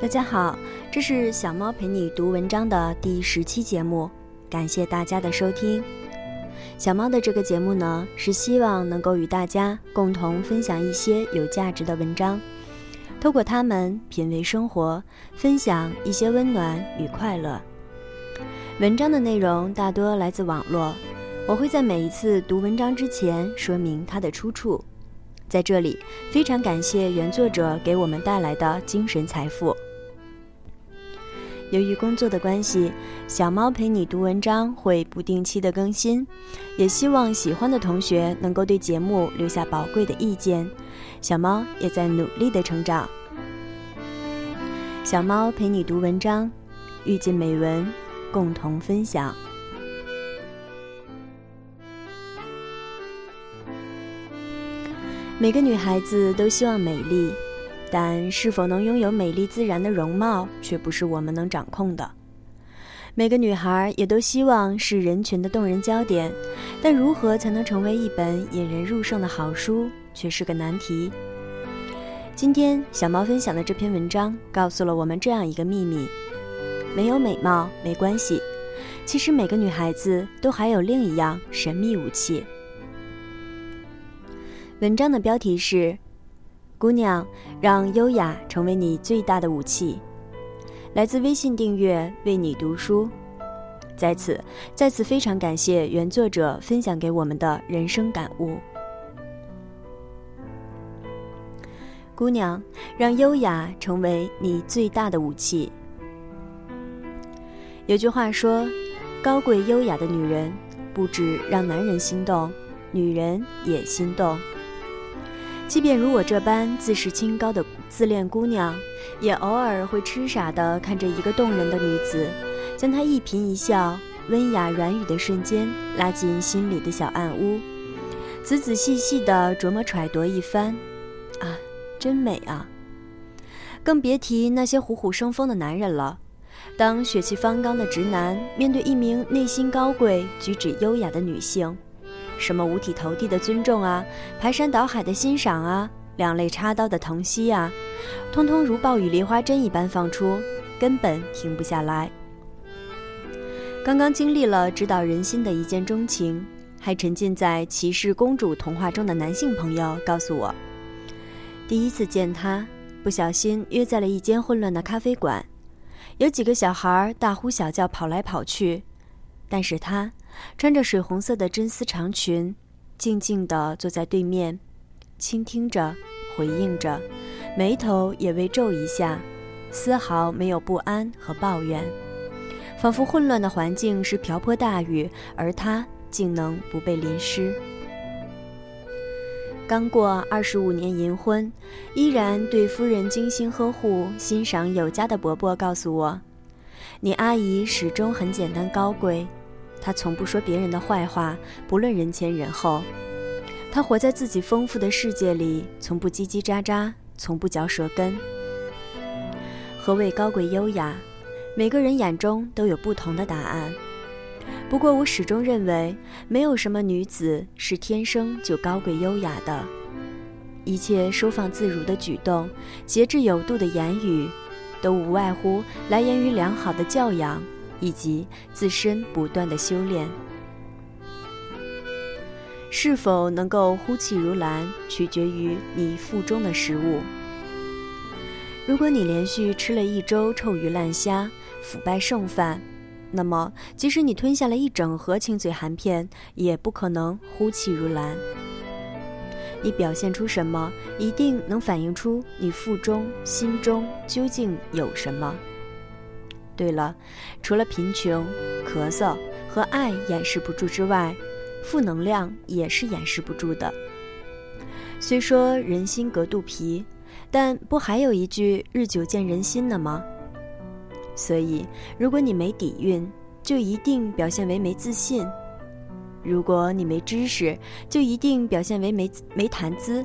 大家好，这是小猫陪你读文章的第十期节目，感谢大家的收听。小猫的这个节目呢，是希望能够与大家共同分享一些有价值的文章，透过它们品味生活，分享一些温暖与快乐。文章的内容大多来自网络，我会在每一次读文章之前说明它的出处。在这里，非常感谢原作者给我们带来的精神财富。由于工作的关系，小猫陪你读文章会不定期的更新，也希望喜欢的同学能够对节目留下宝贵的意见。小猫也在努力的成长。小猫陪你读文章，遇见美文，共同分享。每个女孩子都希望美丽。但是否能拥有美丽自然的容貌，却不是我们能掌控的。每个女孩也都希望是人群的动人焦点，但如何才能成为一本引人入胜的好书，却是个难题。今天小猫分享的这篇文章，告诉了我们这样一个秘密：没有美貌没关系，其实每个女孩子都还有另一样神秘武器。文章的标题是。姑娘，让优雅成为你最大的武器。来自微信订阅为你读书，在此再次非常感谢原作者分享给我们的人生感悟。姑娘，让优雅成为你最大的武器。有句话说，高贵优雅的女人，不止让男人心动，女人也心动。即便如我这般自视清高的自恋姑娘，也偶尔会痴傻地看着一个动人的女子，将她一颦一笑、温雅软语的瞬间拉进心里的小暗屋，仔仔细细地琢磨揣度一番。啊，真美啊！更别提那些虎虎生风的男人了。当血气方刚的直男面对一名内心高贵、举止优雅的女性，什么五体投地的尊重啊，排山倒海的欣赏啊，两肋插刀的疼惜啊，通通如暴雨梨花针一般放出，根本停不下来。刚刚经历了直捣人心的一见钟情，还沉浸在骑士公主童话中的男性朋友告诉我，第一次见他，不小心约在了一间混乱的咖啡馆，有几个小孩大呼小叫跑来跑去，但是他。穿着水红色的真丝长裙，静静地坐在对面，倾听着，回应着，眉头也微皱一下，丝毫没有不安和抱怨，仿佛混乱的环境是瓢泼大雨，而他竟能不被淋湿。刚过二十五年银婚，依然对夫人精心呵护、欣赏有加的伯伯告诉我：“你阿姨始终很简单高贵。”他从不说别人的坏话，不论人前人后。他活在自己丰富的世界里，从不叽叽喳喳，从不嚼舌根。何谓高贵优雅？每个人眼中都有不同的答案。不过我始终认为，没有什么女子是天生就高贵优雅的。一切收放自如的举动，节制有度的言语，都无外乎来源于良好的教养。以及自身不断的修炼，是否能够呼气如兰，取决于你腹中的食物。如果你连续吃了一周臭鱼烂虾、腐败剩饭，那么即使你吞下了一整盒清嘴含片，也不可能呼气如兰。你表现出什么，一定能反映出你腹中、心中究竟有什么。对了，除了贫穷、咳嗽和爱掩饰不住之外，负能量也是掩饰不住的。虽说人心隔肚皮，但不还有一句“日久见人心”呢吗？所以，如果你没底蕴，就一定表现为没自信；如果你没知识，就一定表现为没没谈资。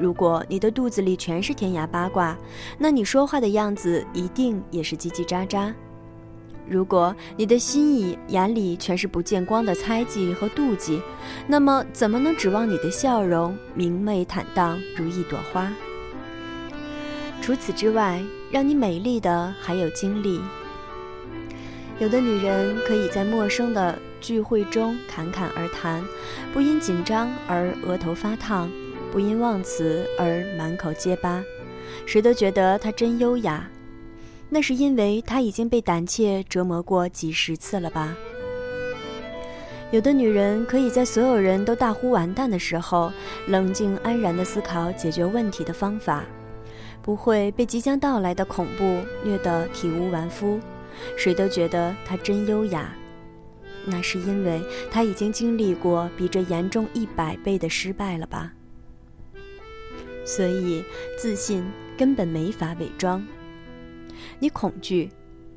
如果你的肚子里全是天涯八卦，那你说话的样子一定也是叽叽喳喳；如果你的心意眼里全是不见光的猜忌和妒忌，那么怎么能指望你的笑容明媚坦荡如一朵花？除此之外，让你美丽的还有经历。有的女人可以在陌生的聚会中侃侃而谈，不因紧张而额头发烫，不因忘词而满口结巴，谁都觉得她真优雅。那是因为她已经被胆怯折磨过几十次了吧？有的女人可以在所有人都大呼完蛋的时候，冷静安然地思考解决问题的方法。不会被即将到来的恐怖虐得体无完肤，谁都觉得她真优雅。那是因为她已经经历过比这严重一百倍的失败了吧？所以自信根本没法伪装。你恐惧，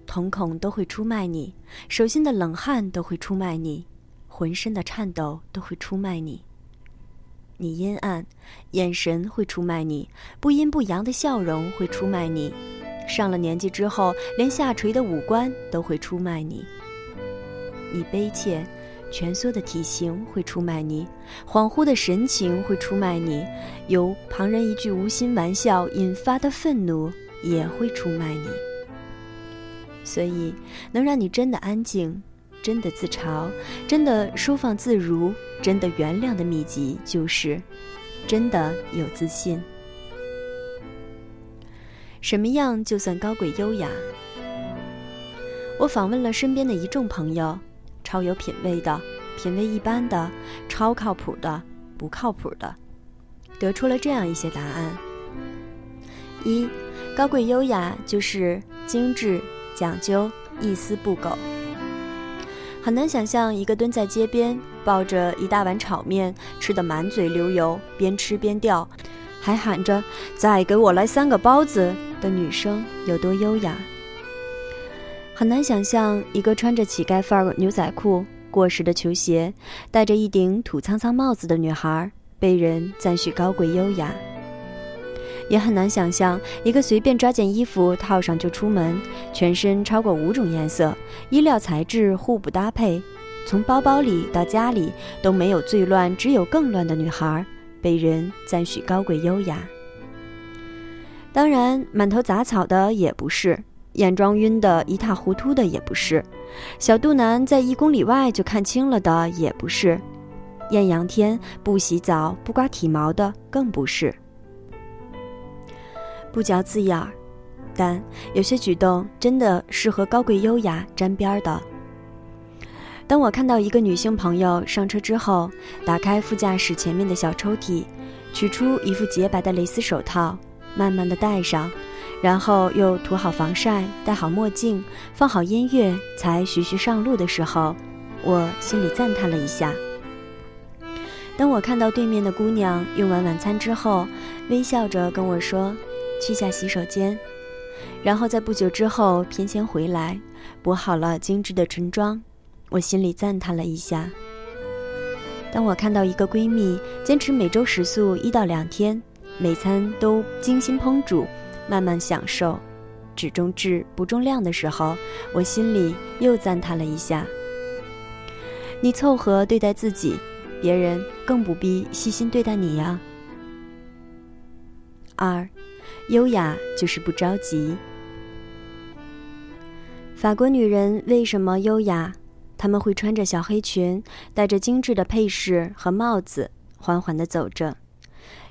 瞳孔都会出卖你；手心的冷汗都会出卖你；浑身的颤抖都会出卖你。你阴暗，眼神会出卖你；不阴不阳的笑容会出卖你。上了年纪之后，连下垂的五官都会出卖你。你悲切，蜷缩的体型会出卖你；恍惚的神情会出卖你；由旁人一句无心玩笑引发的愤怒也会出卖你。所以，能让你真的安静。真的自嘲，真的收放自如，真的原谅的秘籍就是，真的有自信。什么样就算高贵优雅？我访问了身边的一众朋友，超有品位的，品味一般的，超靠谱的，不靠谱的，得出了这样一些答案：一，高贵优雅就是精致讲究，一丝不苟。很难想象一个蹲在街边抱着一大碗炒面，吃得满嘴流油，边吃边掉，还喊着“再给我来三个包子”的女生有多优雅。很难想象一个穿着乞丐范儿牛仔裤、过时的球鞋，戴着一顶土苍苍帽子的女孩被人赞许高贵优雅。也很难想象一个随便抓件衣服套上就出门，全身超过五种颜色，衣料材质互不搭配，从包包里到家里都没有最乱，只有更乱的女孩，被人赞许高贵优雅。当然，满头杂草的也不是，眼妆晕得一塌糊涂的也不是，小肚腩在一公里外就看清了的也不是，艳阳天不洗澡不刮体毛的更不是。不嚼字眼儿，但有些举动真的是和高贵优雅沾边的。当我看到一个女性朋友上车之后，打开副驾驶前面的小抽屉，取出一副洁白的蕾丝手套，慢慢的戴上，然后又涂好防晒，戴好墨镜，放好音乐，才徐徐上路的时候，我心里赞叹了一下。当我看到对面的姑娘用完晚餐之后，微笑着跟我说。去下洗手间，然后在不久之后翩跹回来，补好了精致的唇妆。我心里赞叹了一下。当我看到一个闺蜜坚持每周食宿一到两天，每餐都精心烹煮，慢慢享受，只重质不重量的时候，我心里又赞叹了一下。你凑合对待自己，别人更不必细心对待你呀。二。优雅就是不着急。法国女人为什么优雅？她们会穿着小黑裙，戴着精致的配饰和帽子，缓缓地走着，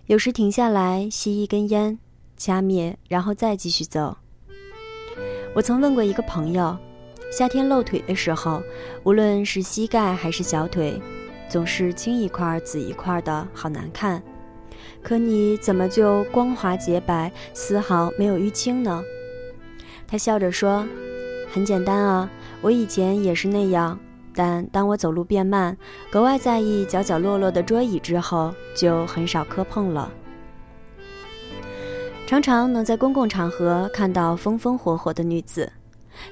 有时停下来吸一根烟，掐灭，然后再继续走。我曾问过一个朋友，夏天露腿的时候，无论是膝盖还是小腿，总是青一块紫一块的，好难看。可你怎么就光滑洁白，丝毫没有淤青呢？他笑着说：“很简单啊，我以前也是那样。但当我走路变慢，格外在意角角落落的桌椅之后，就很少磕碰了。常常能在公共场合看到风风火火的女子，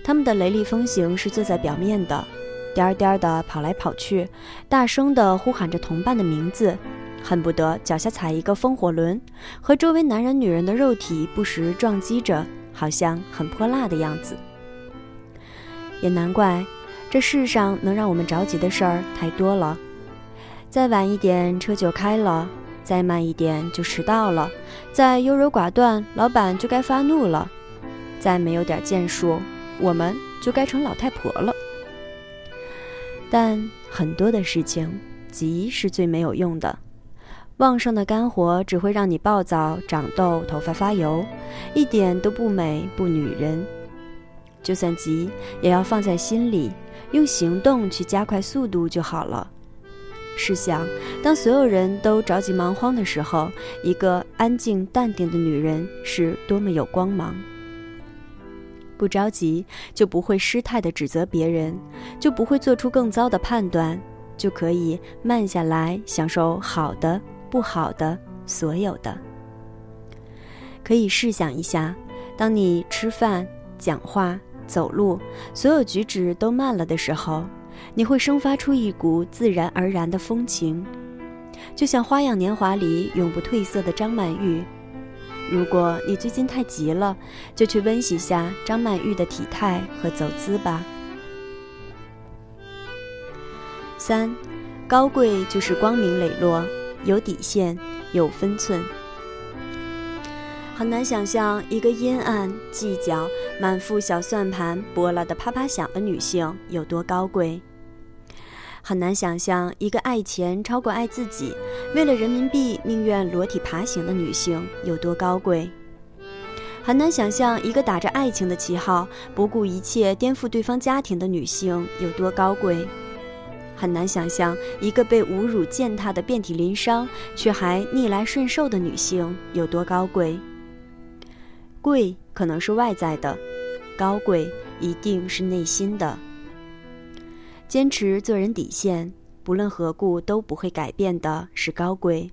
她们的雷厉风行是坐在表面的，颠儿颠儿的跑来跑去，大声的呼喊着同伴的名字。”恨不得脚下踩一个风火轮，和周围男人、女人的肉体不时撞击着，好像很泼辣的样子。也难怪，这世上能让我们着急的事儿太多了。再晚一点，车就开了，再慢一点就迟到了；再优柔寡断，老板就该发怒了；再没有点建树，我们就该成老太婆了。但很多的事情，急是最没有用的。旺盛的肝火只会让你暴躁、长痘、头发发油，一点都不美不女人。就算急，也要放在心里，用行动去加快速度就好了。试想，当所有人都着急忙慌的时候，一个安静淡定的女人是多么有光芒。不着急，就不会失态地指责别人，就不会做出更糟的判断，就可以慢下来享受好的、不好的、所有的。可以试想一下，当你吃饭、讲话、走路，所有举止都慢了的时候，你会生发出一股自然而然的风情，就像《花样年华》里永不褪色的张曼玉。如果你最近太急了，就去温习下张曼玉的体态和走姿吧。三，高贵就是光明磊落，有底线，有分寸。很难想象一个阴暗、计较、满腹小算盘、拨拉的啪啪响的女性有多高贵。很难想象一个爱钱超过爱自己，为了人民币宁愿裸体爬行的女性有多高贵。很难想象一个打着爱情的旗号，不顾一切颠覆对方家庭的女性有多高贵。很难想象一个被侮辱践踏的遍体鳞伤，却还逆来顺受的女性有多高贵。贵可能是外在的，高贵一定是内心的。坚持做人底线，不论何故都不会改变的是高贵；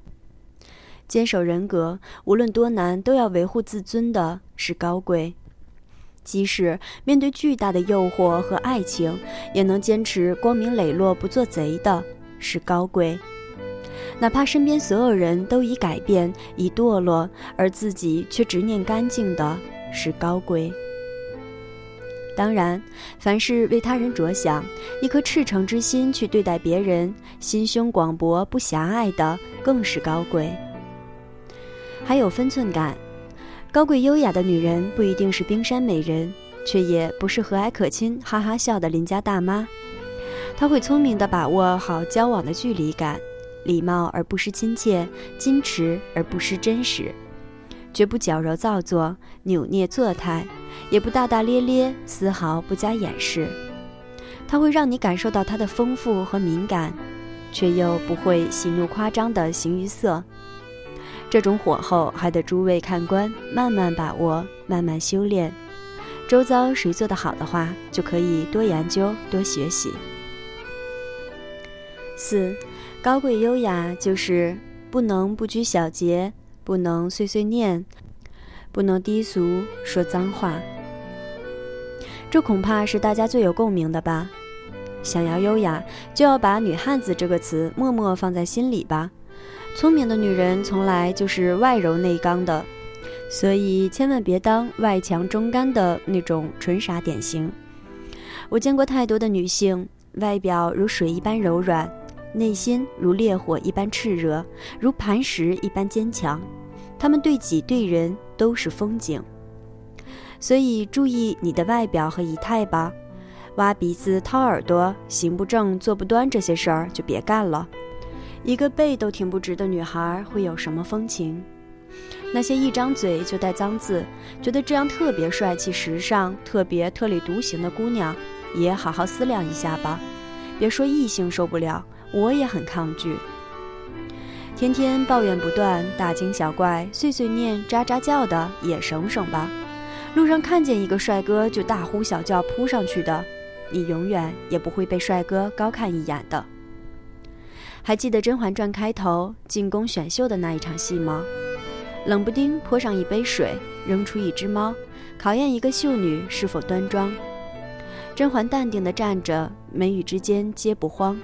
坚守人格，无论多难都要维护自尊的是高贵；即使面对巨大的诱惑和爱情，也能坚持光明磊落不做贼的是高贵；哪怕身边所有人都已改变、已堕落，而自己却执念干净的是高贵。当然，凡是为他人着想，一颗赤诚之心去对待别人，心胸广博不狭隘的，更是高贵。还有分寸感，高贵优雅的女人不一定是冰山美人，却也不是和蔼可亲、哈哈笑的邻家大妈。她会聪明地把握好交往的距离感，礼貌而不失亲切，矜持而不失真实，绝不矫揉造作、扭捏作态。也不大大咧咧，丝毫不加掩饰。它会让你感受到它的丰富和敏感，却又不会喜怒夸张的形于色。这种火候还得诸位看官慢慢把握，慢慢修炼。周遭谁做得好的话，就可以多研究，多学习。四，高贵优雅就是不能不拘小节，不能碎碎念，不能低俗说脏话。这恐怕是大家最有共鸣的吧。想要优雅，就要把“女汉子”这个词默默放在心里吧。聪明的女人从来就是外柔内刚的，所以千万别当外强中干的那种纯傻典型。我见过太多的女性，外表如水一般柔软，内心如烈火一般炽热，如磐石一般坚强。她们对己对人都是风景。所以注意你的外表和仪态吧，挖鼻子、掏耳朵、行不正、坐不端这些事儿就别干了。一个背都挺不直的女孩会有什么风情？那些一张嘴就带脏字，觉得这样特别帅气、时尚、特别特立独行的姑娘，也好好思量一下吧。别说异性受不了，我也很抗拒。天天抱怨不断、大惊小怪、碎碎念、喳喳叫的，也省省吧。路上看见一个帅哥就大呼小叫扑上去的，你永远也不会被帅哥高看一眼的。还记得《甄嬛传》开头进宫选秀的那一场戏吗？冷不丁泼上一杯水，扔出一只猫，考验一个秀女是否端庄。甄嬛淡定地站着，眉宇之间皆不慌，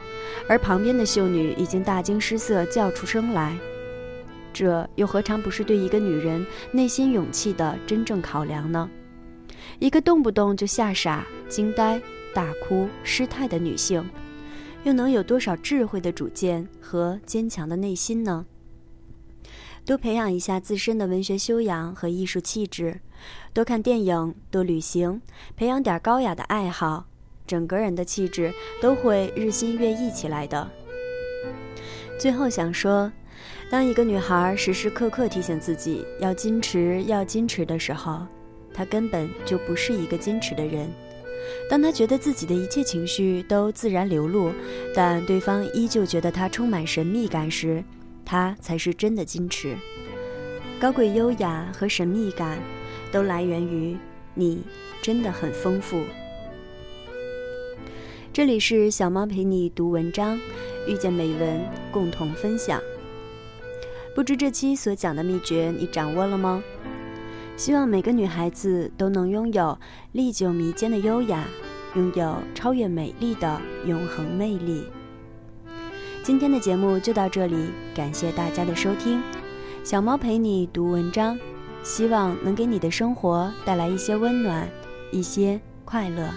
而旁边的秀女已经大惊失色，叫出声来。这又何尝不是对一个女人内心勇气的真正考量呢？一个动不动就吓傻、惊呆、大哭、失态的女性，又能有多少智慧的主见和坚强的内心呢？多培养一下自身的文学修养和艺术气质，多看电影，多旅行，培养点高雅的爱好，整个人的气质都会日新月异起来的。最后想说，当一个女孩时时刻刻提醒自己要矜持、要矜持的时候，她根本就不是一个矜持的人。当她觉得自己的一切情绪都自然流露，但对方依旧觉得她充满神秘感时，她才是真的矜持。高贵、优雅和神秘感，都来源于你真的很丰富。这里是小猫陪你读文章，遇见美文，共同分享。不知这期所讲的秘诀你掌握了吗？希望每个女孩子都能拥有历久弥坚的优雅，拥有超越美丽的永恒魅力。今天的节目就到这里，感谢大家的收听。小猫陪你读文章，希望能给你的生活带来一些温暖，一些快乐。